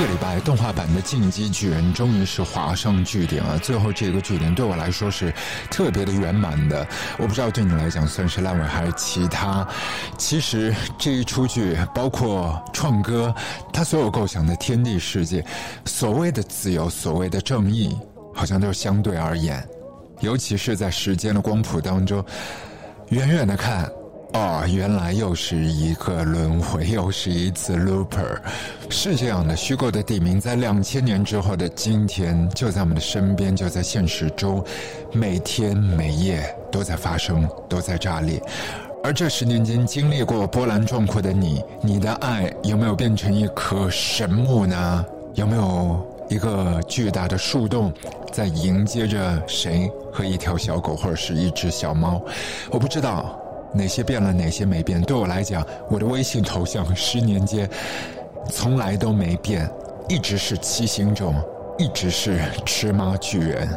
这个礼拜动画版的《进击巨人》终于是划上句点了。最后这个句点对我来说是特别的圆满的。我不知道对你来讲算是烂尾还是其他。其实这一出剧，包括创歌，他所有构想的天地世界，所谓的自由，所谓的正义，好像都是相对而言。尤其是在时间的光谱当中，远远的看。哦，原来又是一个轮回，又是一次 looper，是这样的。虚构的地名在两千年之后的今天，就在我们的身边，就在现实中，每天每夜都在发生，都在炸裂。而这十年间经历过波澜壮阔的你，你的爱有没有变成一棵神木呢？有没有一个巨大的树洞，在迎接着谁和一条小狗，或者是一只小猫？我不知道。哪些变了，哪些没变？对我来讲，我的微信头像十年间从来都没变，一直是七星种，一直是吃妈巨人。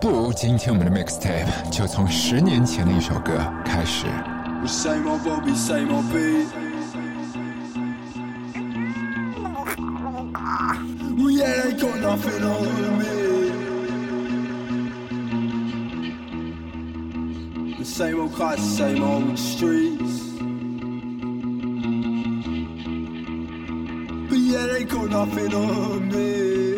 不如今天我们的 mixtape 就从十年前的一首歌开始。Same old cars, same old streets. But yeah, they got nothing on me.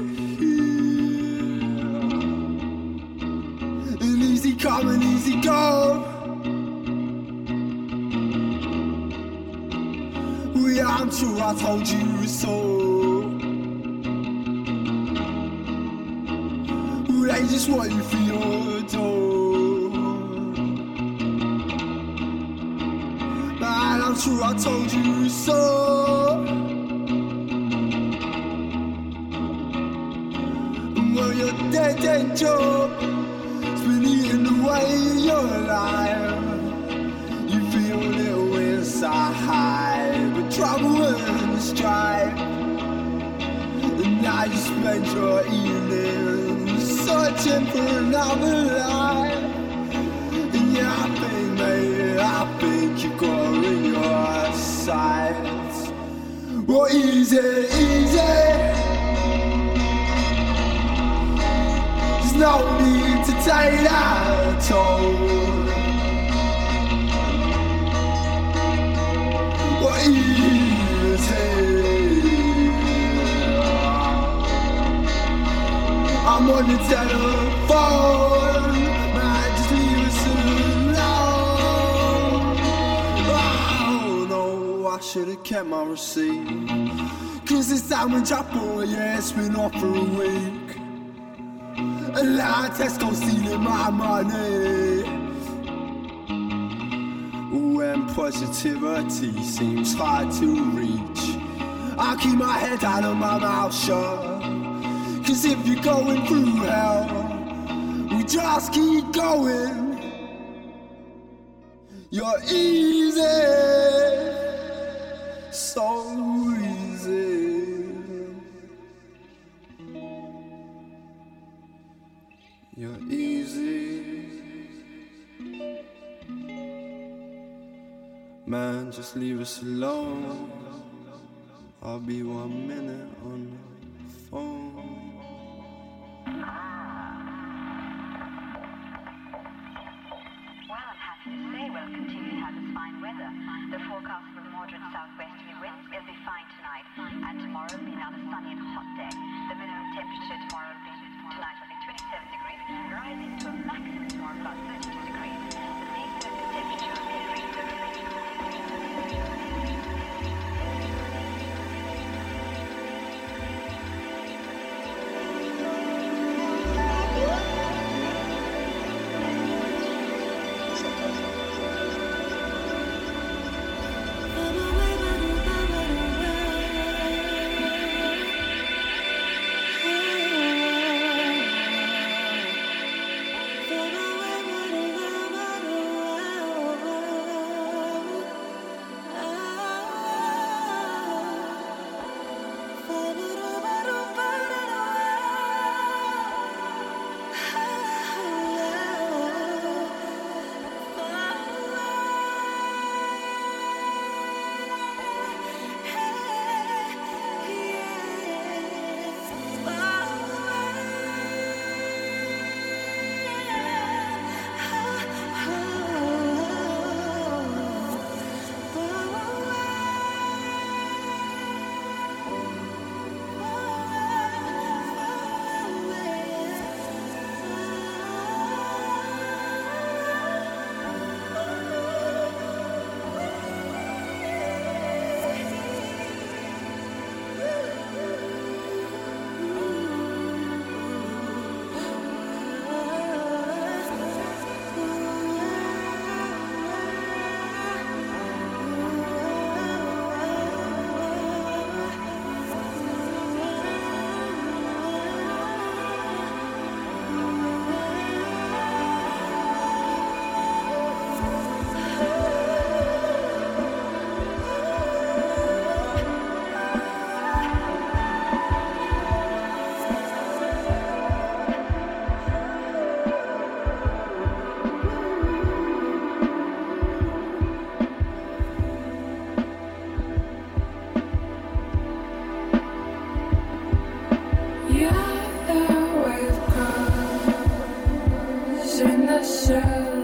And easy come and easy go. Yeah, I'm true, I told you so. They just want you for your door. true, I told you so. Well, you're dead, dead job. It's been eating away your life. You feel a little inside, but trouble and strife. And now you spend your evening searching for another life. And yeah, I think, I think you got sides. Well, easy, easy. There's no need to take that toll. Well, easy. I'm on the telephone. I should've kept my receipt. Cause this time when drop on yeah, it's been off for a week. A lot of Tesco stealing my money. When positivity seems hard to reach, I keep my head down and my mouth shut. Cause if you're going through hell, we just keep going. You're easy so easy. You're easy. Man, just leave us alone. I'll be one minute on the phone. Well, I'm continue to have this fine weather. The forecast for moderate southwesterly winds treasure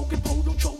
smoking, pull, don't choke.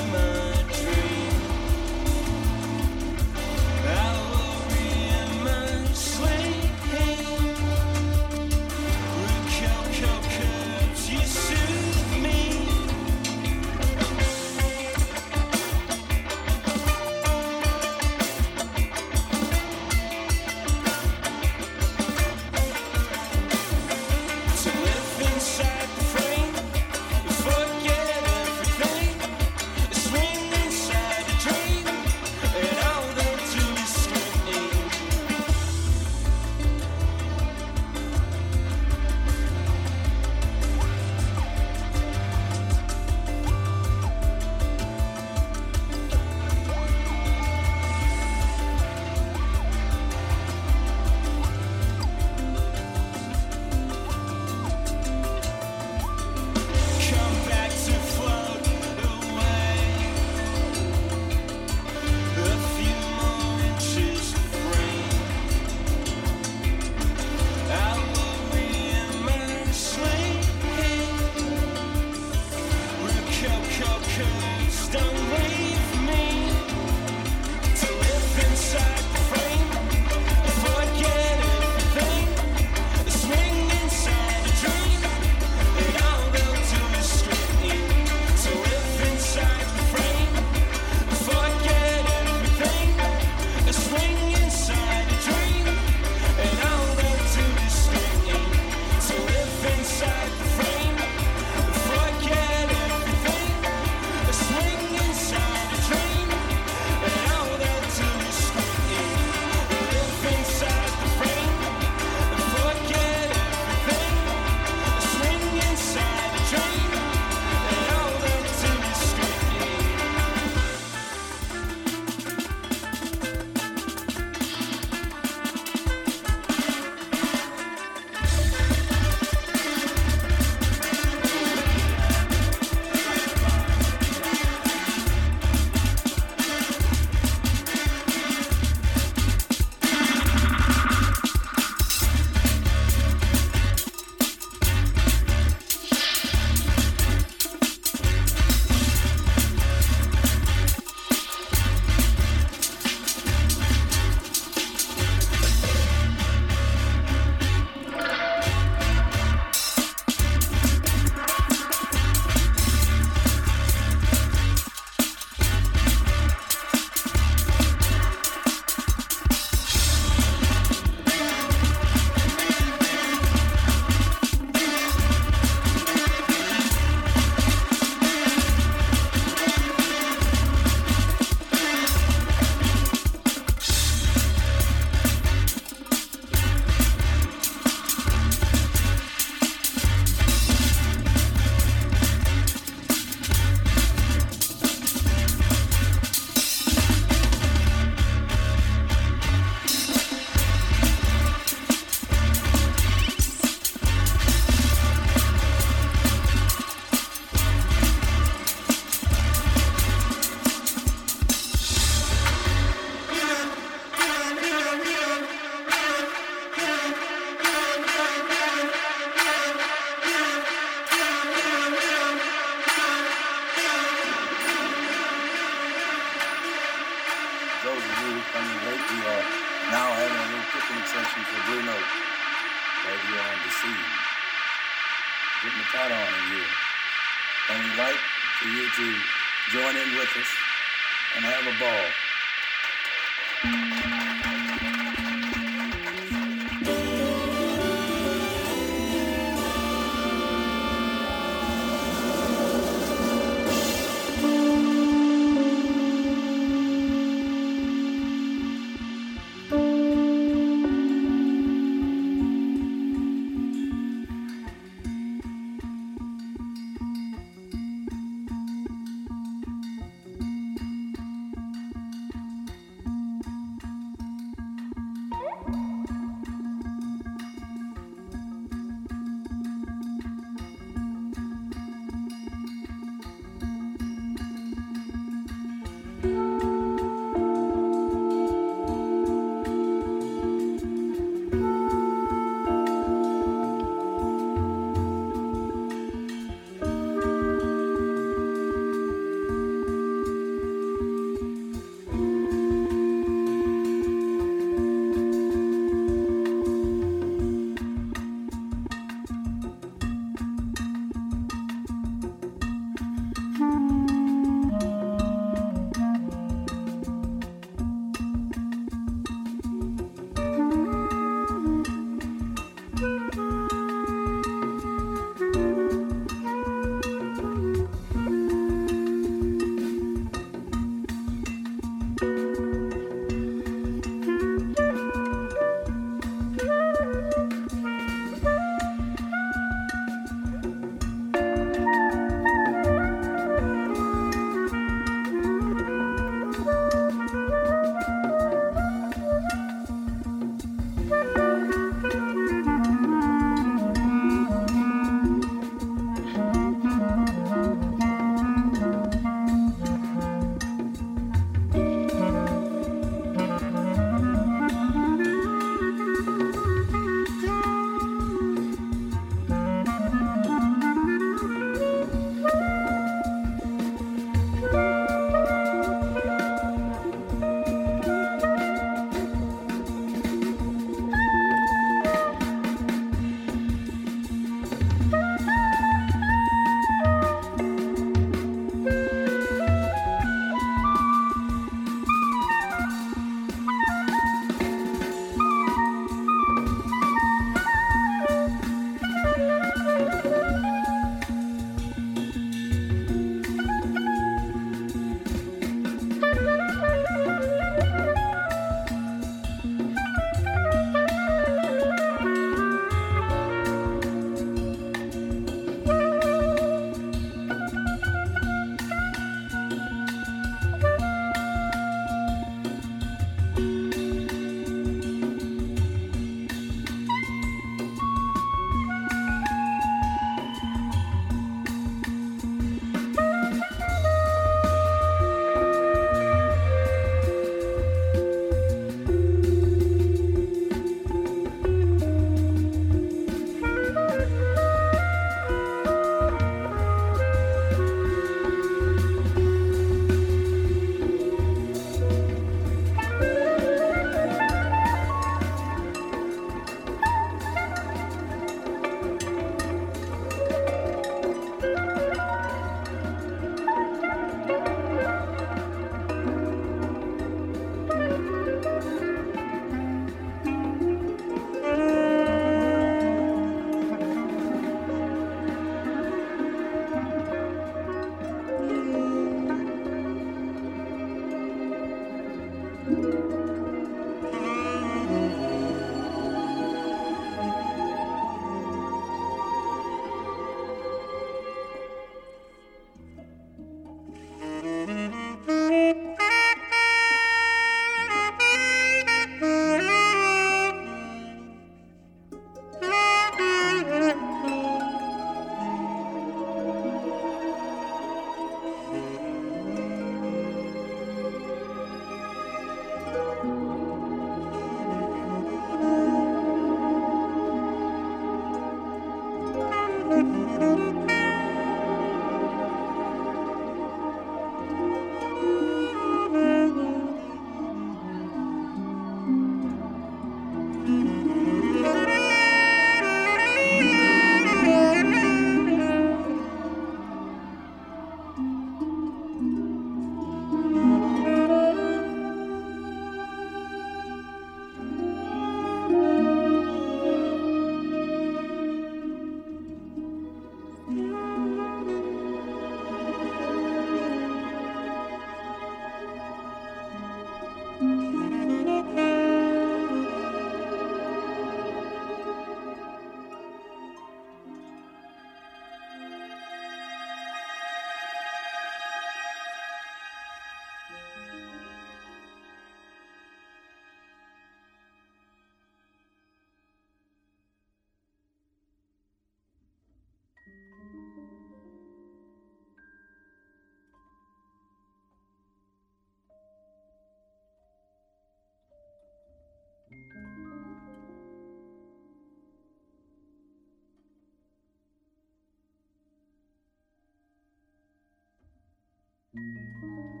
Hannah,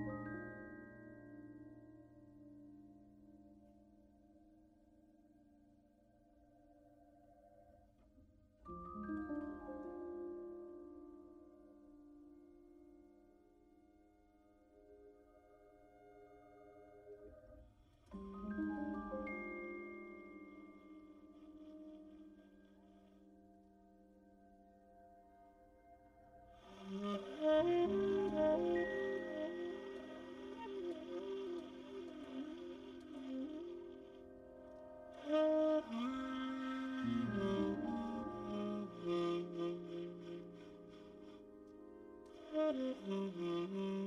I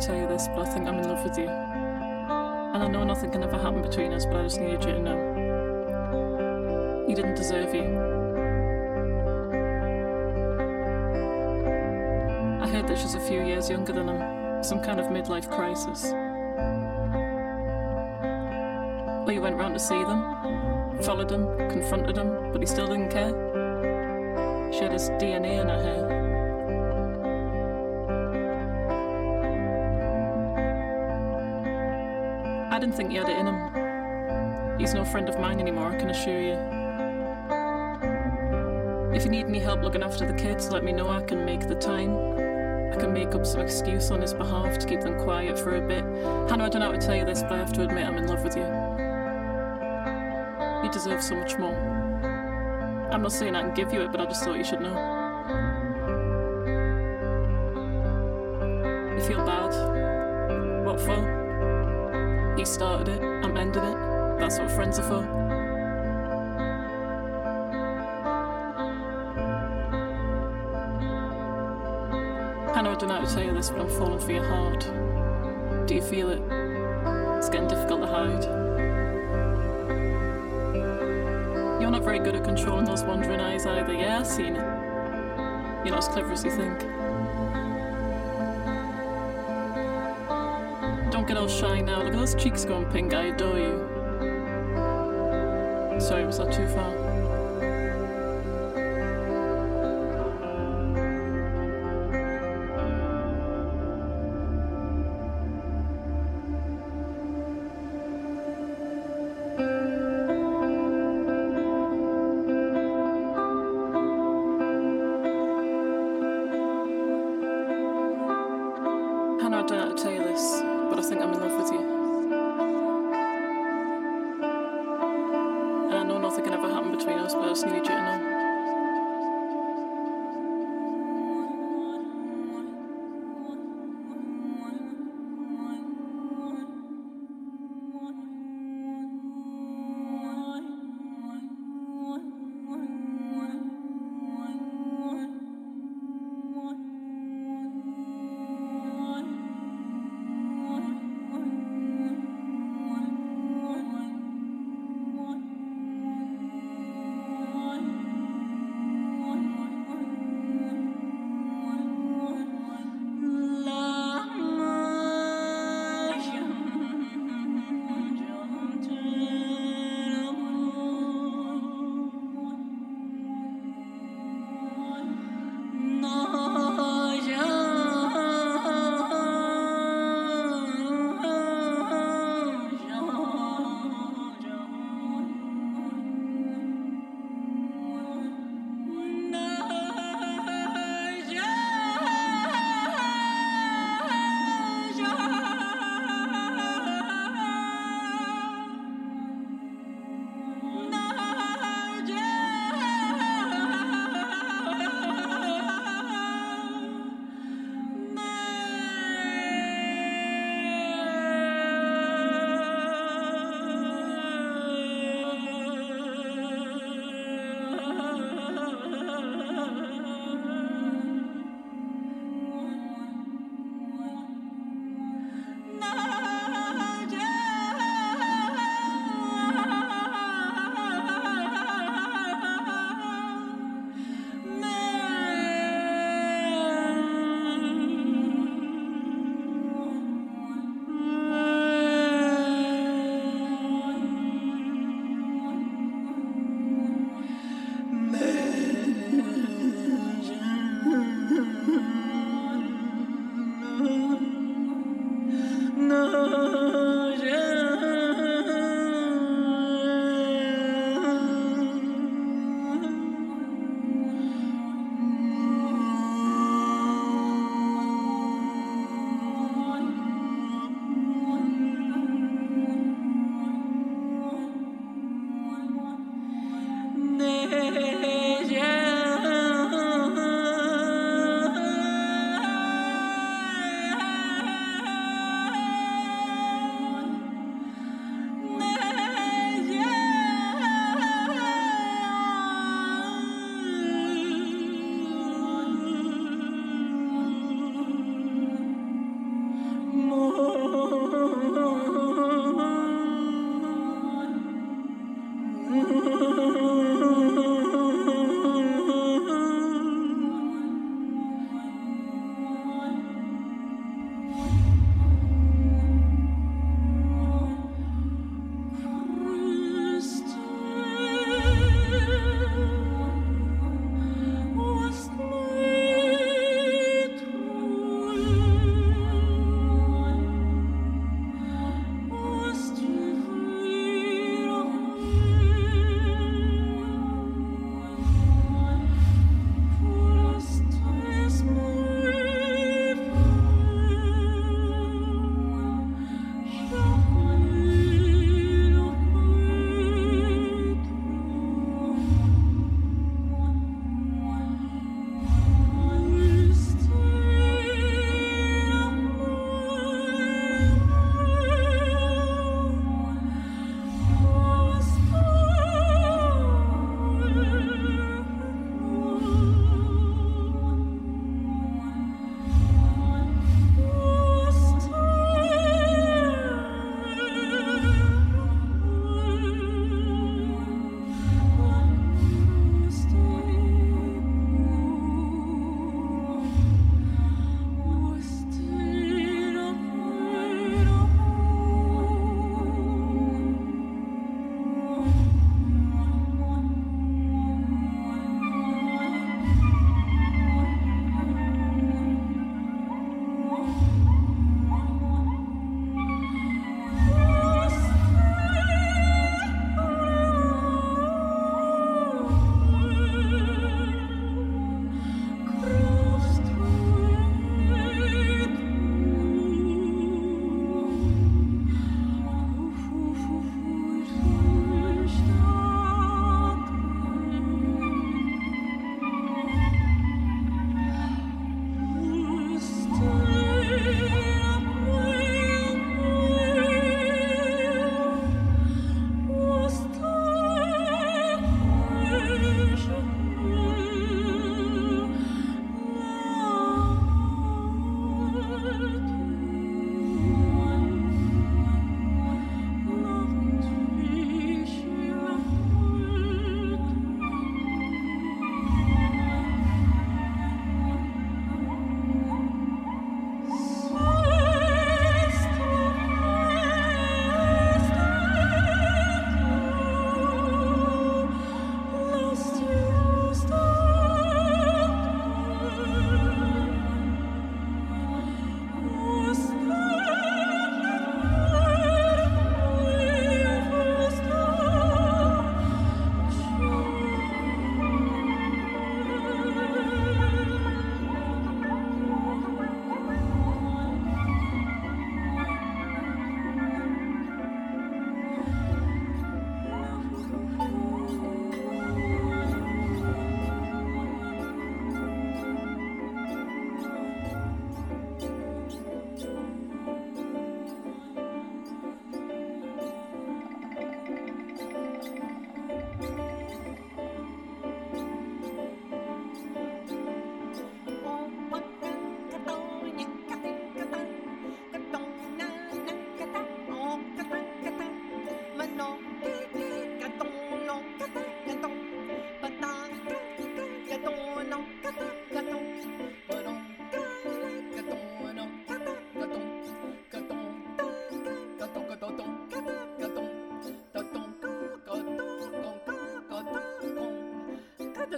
tell you this, but I think I'm in love with you. And I know nothing can ever happen between us, but I just needed you to know. You didn't deserve you. I heard that she's a few years younger than him, some kind of midlife crisis. Well, you went round to see them, followed him, confronted him, but he still didn't care. She had his DNA in her hair. Didn't think he had it in him. He's no friend of mine anymore, I can assure you. If you need any help looking after the kids, let me know. I can make the time. I can make up some excuse on his behalf to keep them quiet for a bit. Hannah, I don't know how to tell you this, but I have to admit I'm in love with you. You deserve so much more. I'm not saying I can give you it, but I just thought you should know. This, but I'm falling for your heart. Do you feel it? It's getting difficult to hide. You're not very good at controlling those wandering eyes either. Yeah, I've seen it. You're not as clever as you think. Don't get all shy now. Look at those cheeks going pink. I adore you. Sorry, was that too far?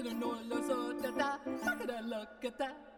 Look at that, look at that.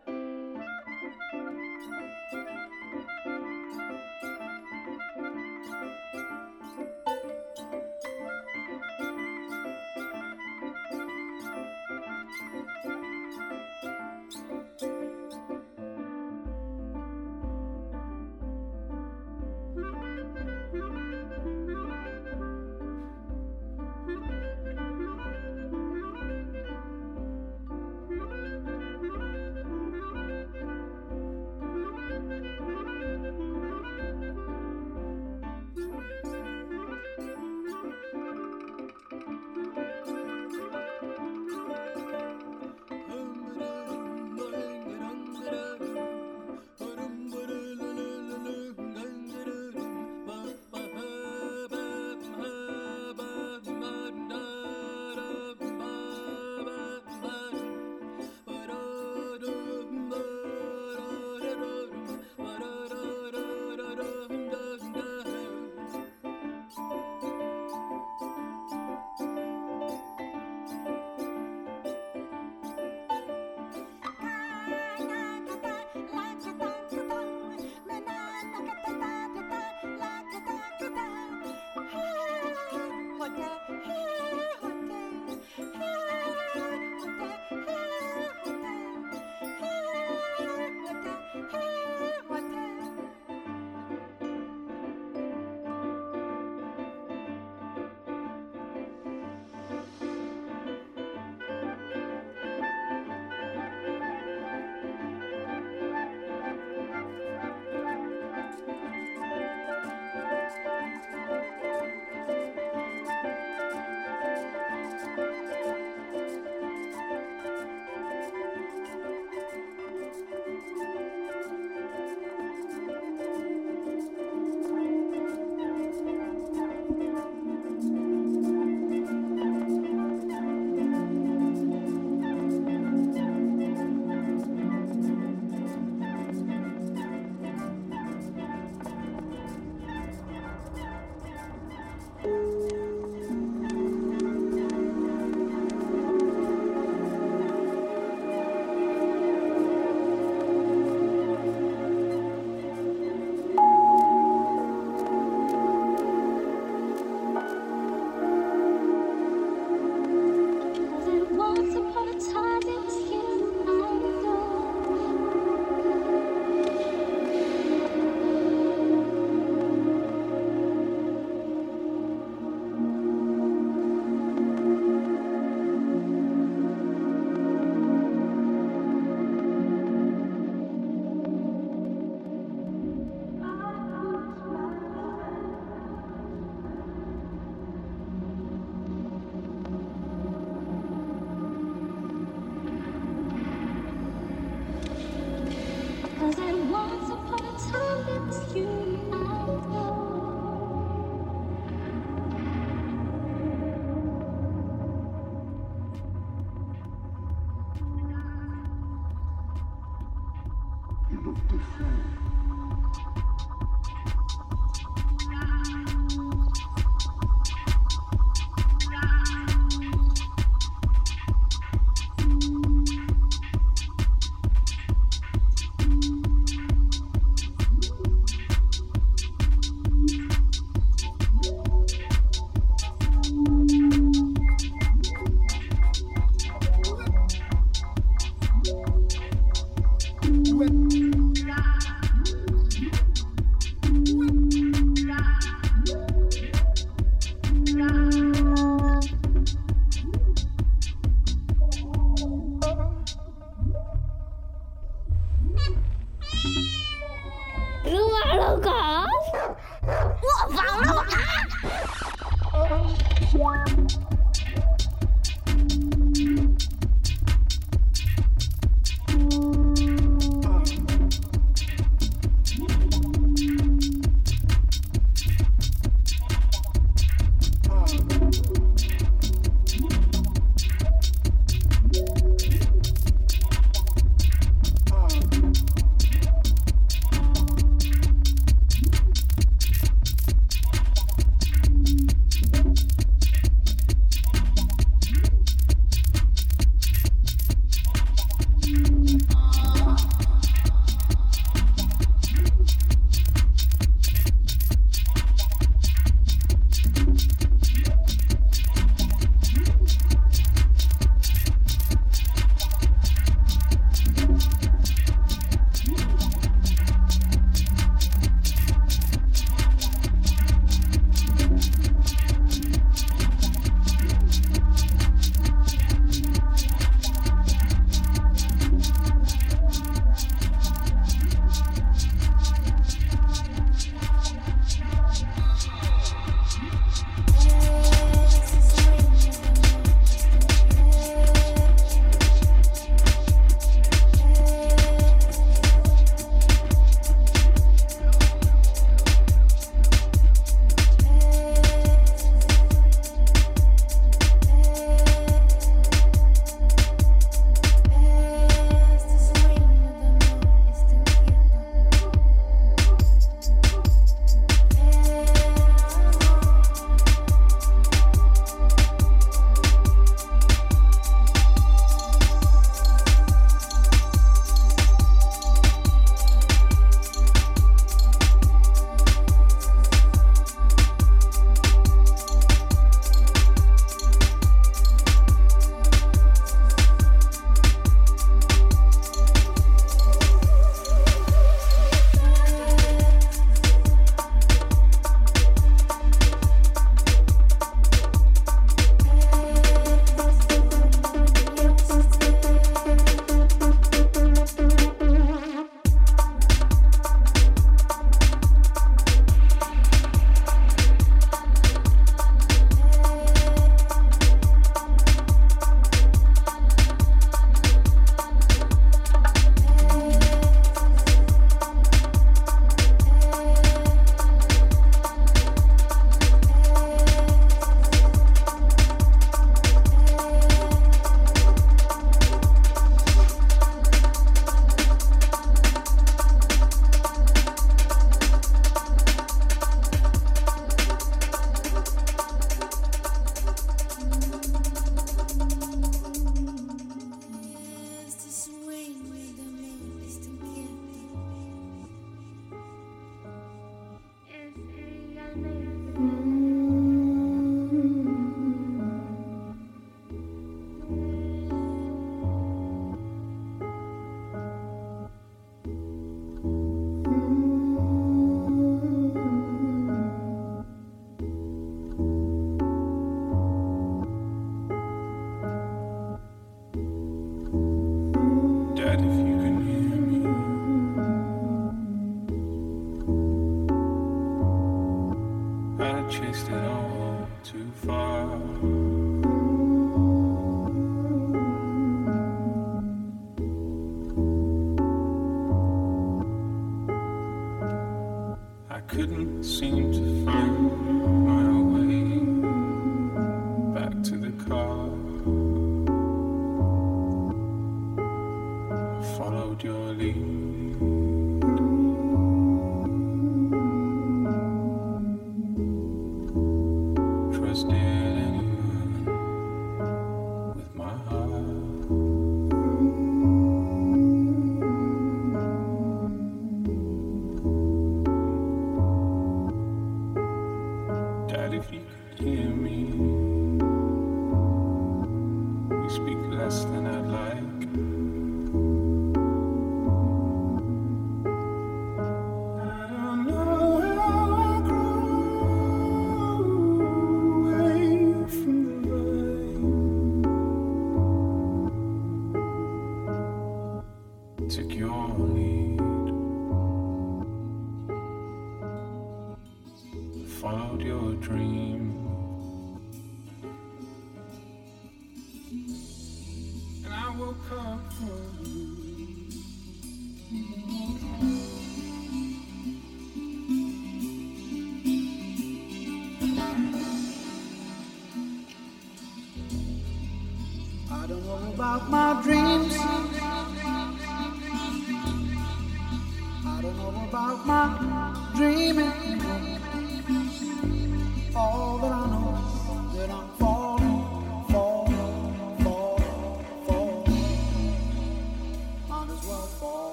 My dreams.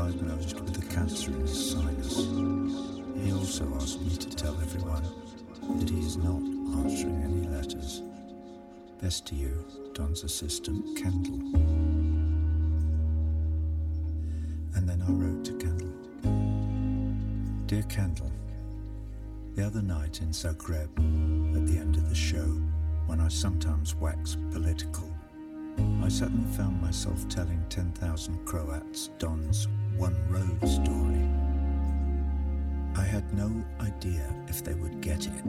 Diagnosed with a cancer in his sinus. He also asked me to tell everyone that he is not answering any letters. Best to you, Don's assistant, Kendall. And then I wrote to Kendall. Dear Kendall, the other night in Zagreb, at the end of the show, when I sometimes wax political, I suddenly found myself telling 10,000 Croats Don's One Road story. I had no idea if they would get it.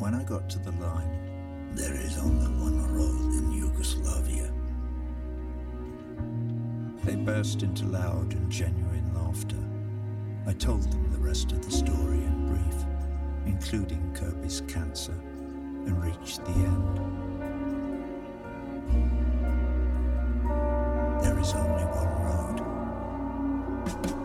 When I got to the line, there is only one road in Yugoslavia. They burst into loud and genuine laughter. I told them the rest of the story in brief. including Kirby's cancer, and reached the end. There is only one road.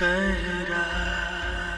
कह रात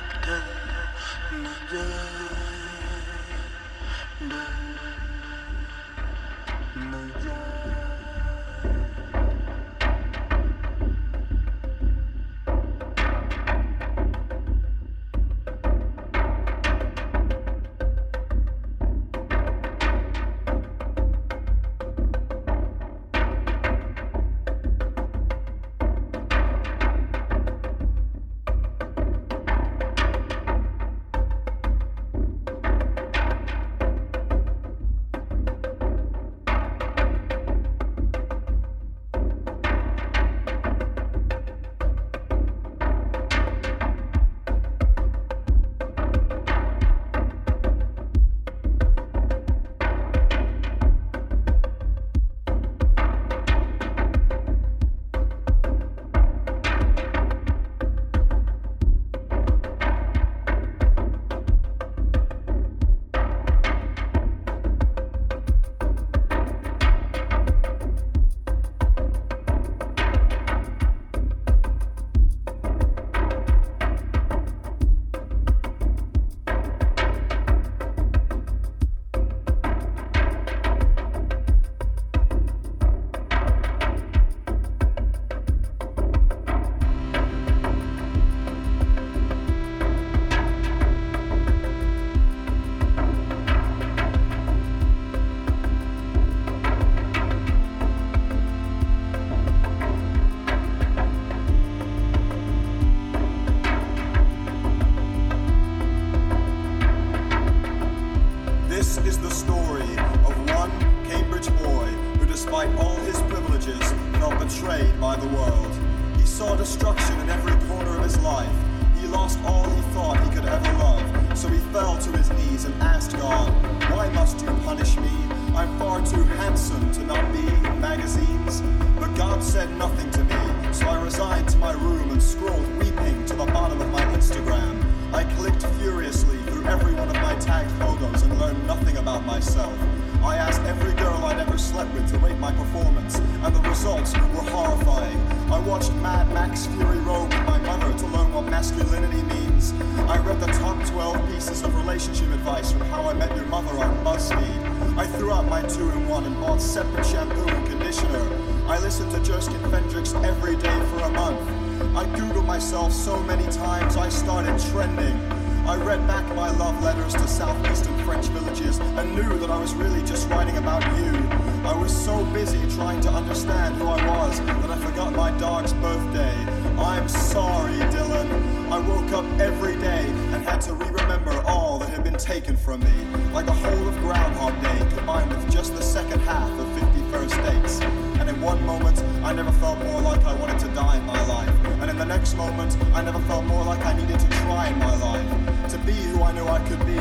I never felt more like I wanted to die in my life. And in the next moment, I never felt more like I needed to try in my life. To be who I knew I could be.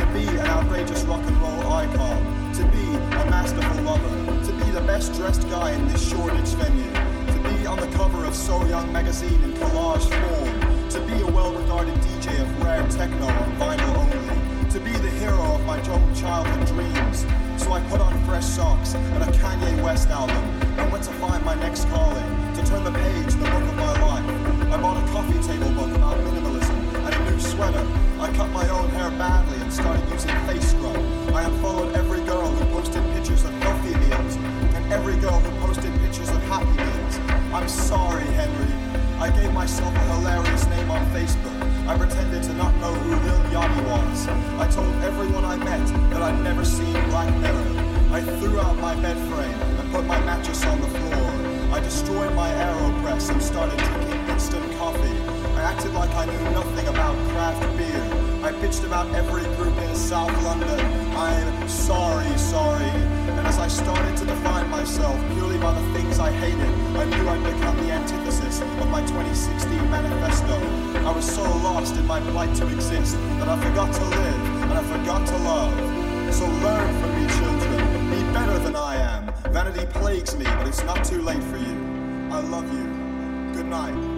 To be an outrageous rock and roll icon. To be a masterful lover. To be the best dressed guy in this Shoreditch venue. To be on the cover of So Young magazine in collage form. To be a well regarded DJ of rare techno on vinyl only. To be the hero of my own childhood dreams. So I put on fresh socks and a Kanye West album went to find my next calling, to turn the page in the book of my life. I bought a coffee table book about minimalism and a new sweater. I cut my own hair badly and started using face scrub. I unfollowed every girl who posted pictures of healthy meals and every girl who posted pictures of happy meals. I'm sorry, Henry. I gave myself a hilarious name on Facebook. I pretended to not know who Lil Yachty was. I told everyone I met that I'd never seen Black Mirror. I threw out my bed frame put my mattress on the floor. I destroyed my AeroPress and started drinking instant coffee. I acted like I knew nothing about craft beer. I bitched about every group in South London. I'm sorry, sorry. And as I started to define myself purely by the things I hated, I knew I'd become the antithesis of my 2016 manifesto. I was so lost in my plight to exist that I forgot to live and I forgot to love. So learn from me, children. Be better than I am. Vanity plagues me, but it's not too late for you. I love you. Good night.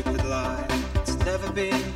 Stupid lie. It's never been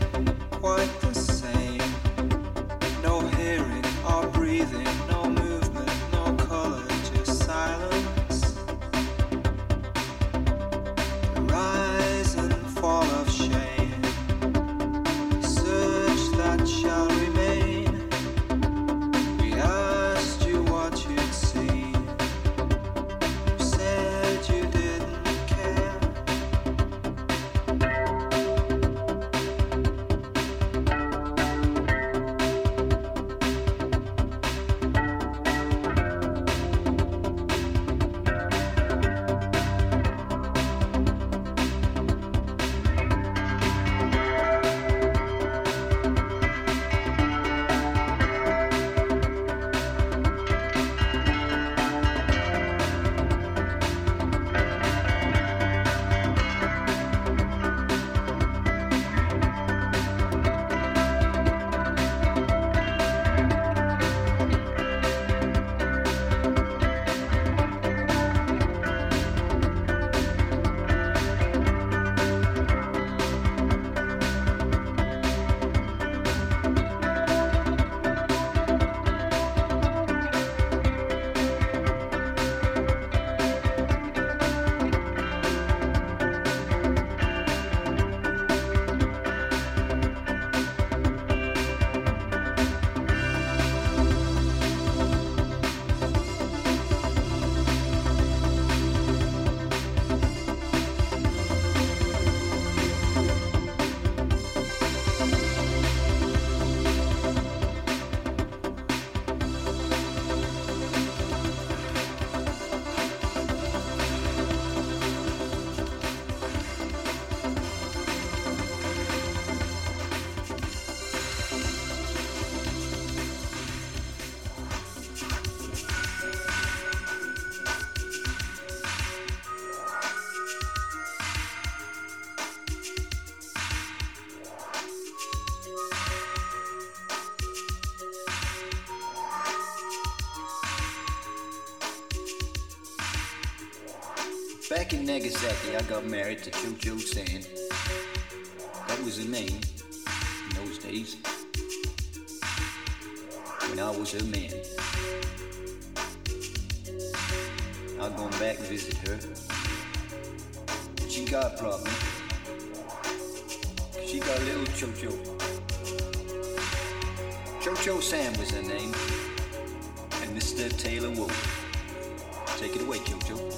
Back in Nagasaki, I got married to Cho Cho San. That was her name in those days. When I was her man. I've gone back and visit her. She got a problem. She got a little Cho Cho. Cho Cho San was her name. And Mr. Taylor Wolf. Take it away, Cho Cho.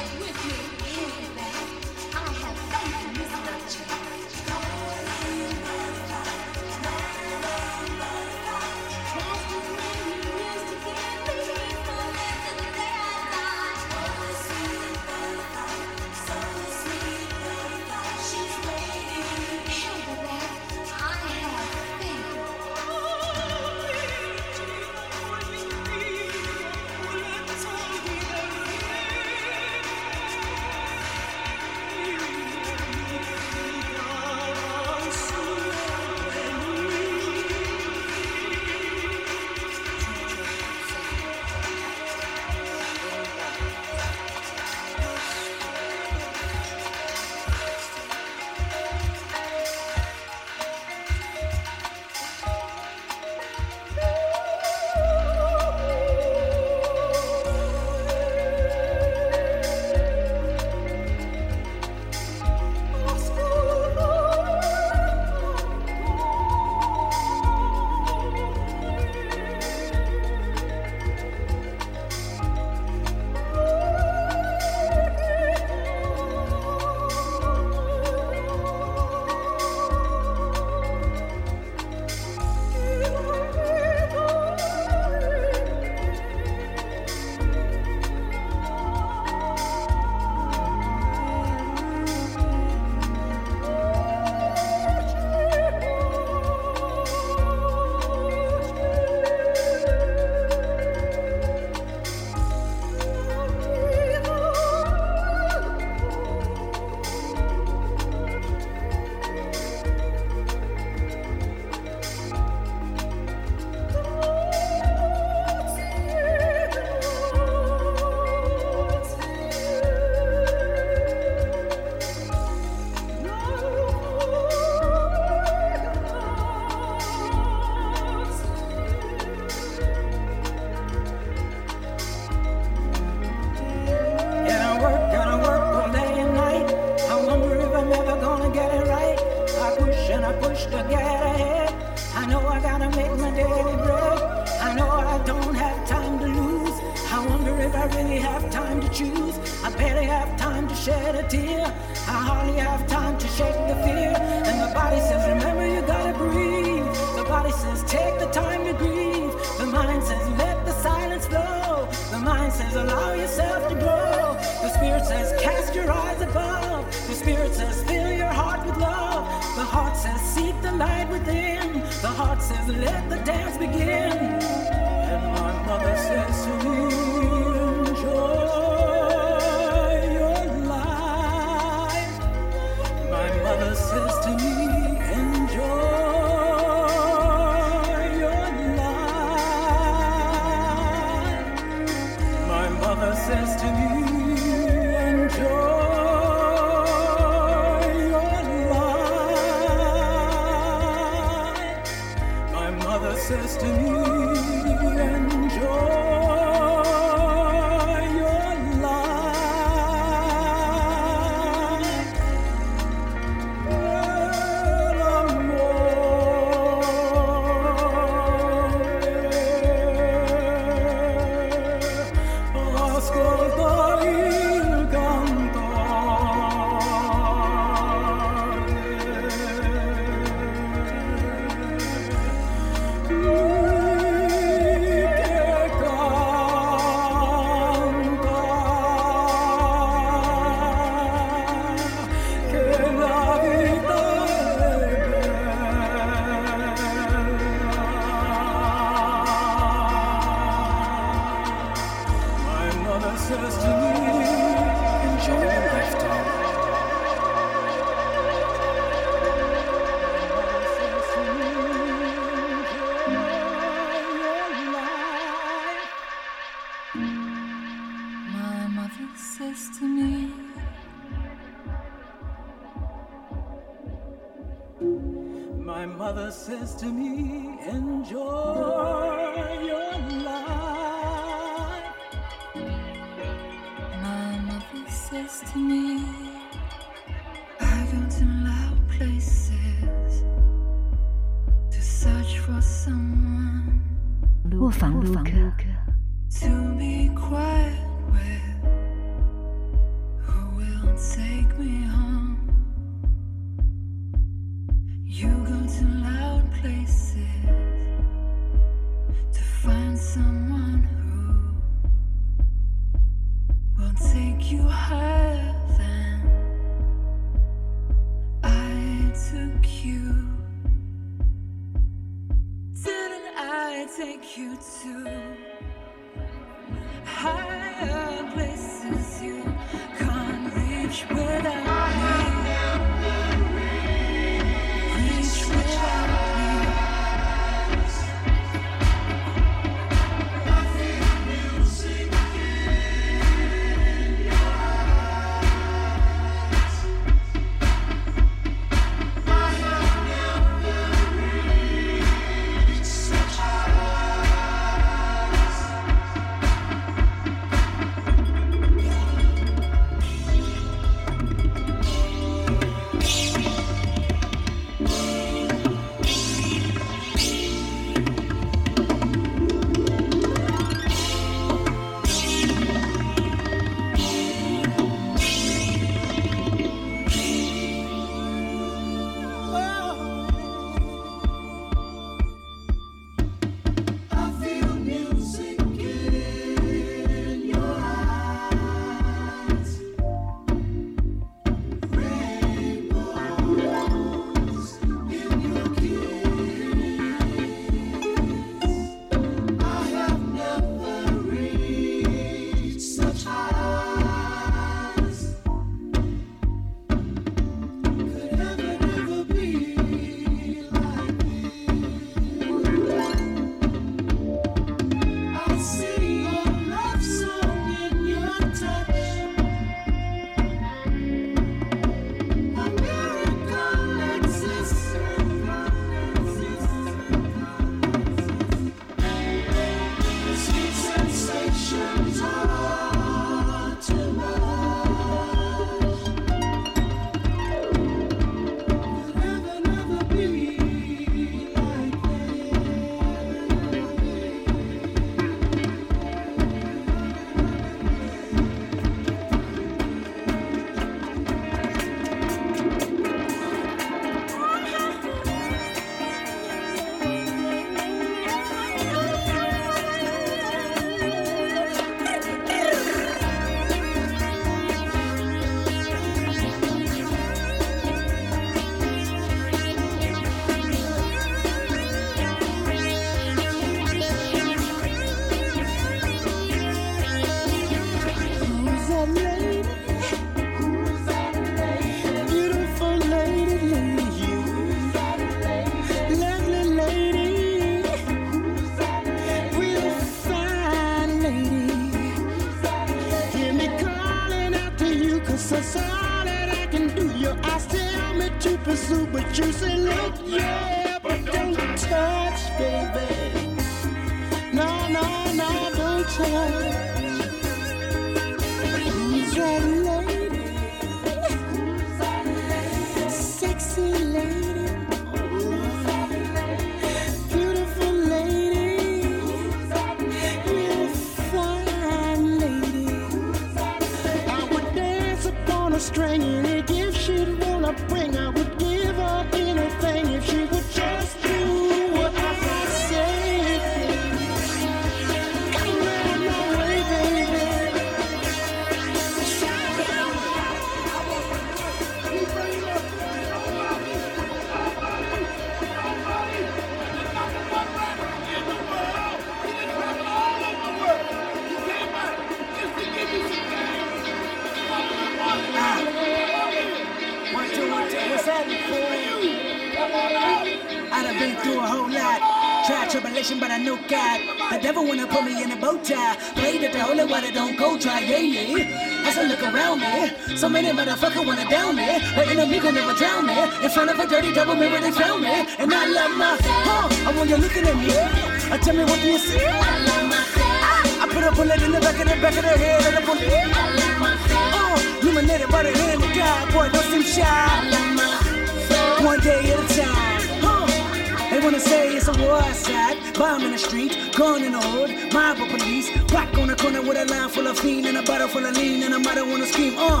Gun in the hood, mob of police, black on the corner with a line full of fiend and a bottle full of lean, and a mother wanna scream, uh.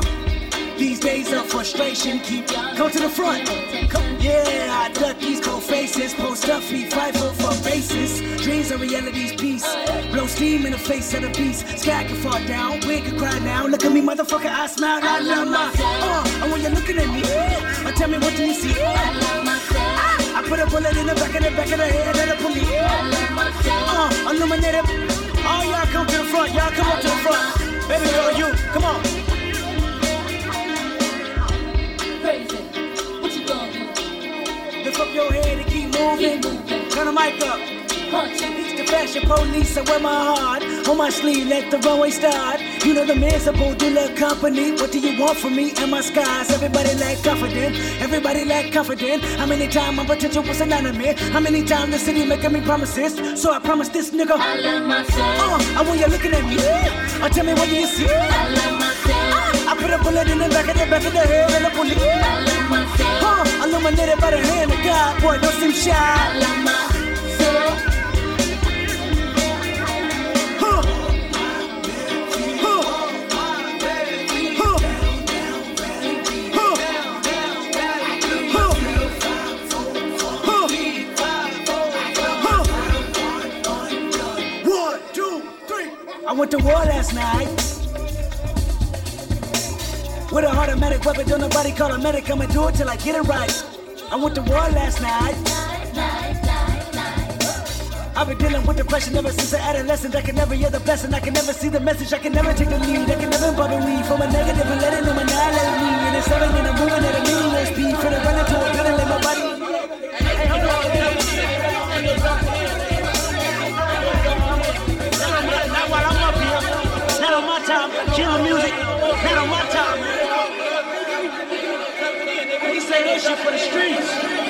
These days of frustration keep come to the front. Come, yeah, I duck these cold faces, post up feet, fight for for bases. Dreams are reality's peace. Blow steam in the face of the beast. Sky can fall down, we can cry now. Look at me, motherfucker, I smile. I love my. Uh, and when you're looking at me, uh, tell me what do you see? I love myself. Put a bullet in the back of the back of the head of the police. I love myself. Uh, illuminated. All y'all come to the front. Y'all come up to the front. Baby girl, you, come on. Crazy. What you gonna do? Lift up your head and keep moving. Turn the mic up. It's the fashion police, I wear my heart on my sleeve, let the runway start. You know the miserable do love company. What do you want from me and my skies? Everybody lack confident, everybody lack confident. How many times my potential was anonymous? How many times the city making me promises? So I promise this nigga. I love myself. Uh, and when you're looking at me, uh, tell me what you see? I love myself. I put a bullet in the back of the back of the head of the police. I love myself. Huh, illuminated by the hand of God, boy, don't seem shy. I love myself. Went to war last night. With a automatic weapon, don't nobody call a medic. I'ma do it till I get it right. I went to war last night. I've been dealing with depression ever since an adolescent. I can never hear the blessing. I can never see the message. I can never take the lead. I can never bother weed from a negative and letting them annihilate me. And it's seven and I'm moving at a million speed. Finna run into a gun time. Music. Not on my time. We say that shit for the streets.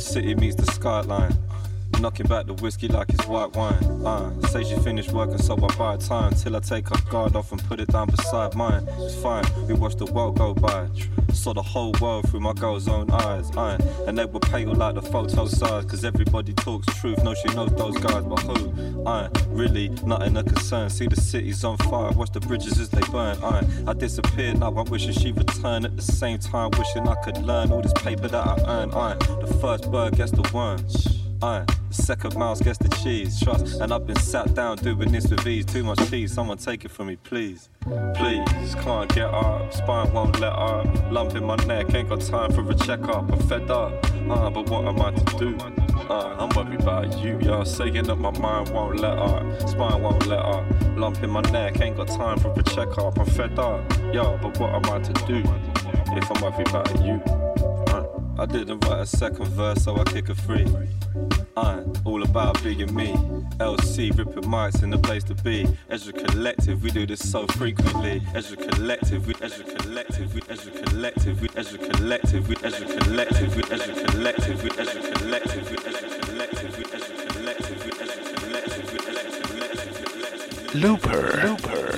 City meets the skyline. Knocking back the whiskey like it's white wine. Uh, say she finished working, so I buy time till I take her guard off and put it down beside mine. It's fine, we watch the world go by. Saw the whole world through my girl's own eyes. Uh, and they were pale like the photo size, cause everybody talks truth. No, she knows those guys, but who? Uh, really, nothing a concern. See the city's on fire, watch the bridges as they burn. Uh, I disappeared, now I'm wishing she returned at the same time, wishing I could learn all this paper that I earn. Uh, the first bird gets the worm. Uh, second mouse gets the cheese, trust. And I've been sat down doing this with ease. Too much cheese, someone take it from me, please. Please, can't get up, spine won't let up. Lump in my neck, ain't got time for a checkup. I'm fed up, uh, but what am I to do? Uh, I'm worried about you, yo. Saying that my mind won't let up, spine won't let up. Lump in my neck, ain't got time for a checkup. I'm fed up, yo, but what am I to do if I'm worried about you? Uh, I didn't write a second verse, so I kick a free. All about being me. LC ripping mics in the place to be. As a collective, we do this so frequently. As a collective, we as a collective, we as a collective, we as a collective, we as a collective, we as a collective, we as a collective, we as a collective, we as a collective, we as a collective, we as a collective, we as a collective. Looper. Looper.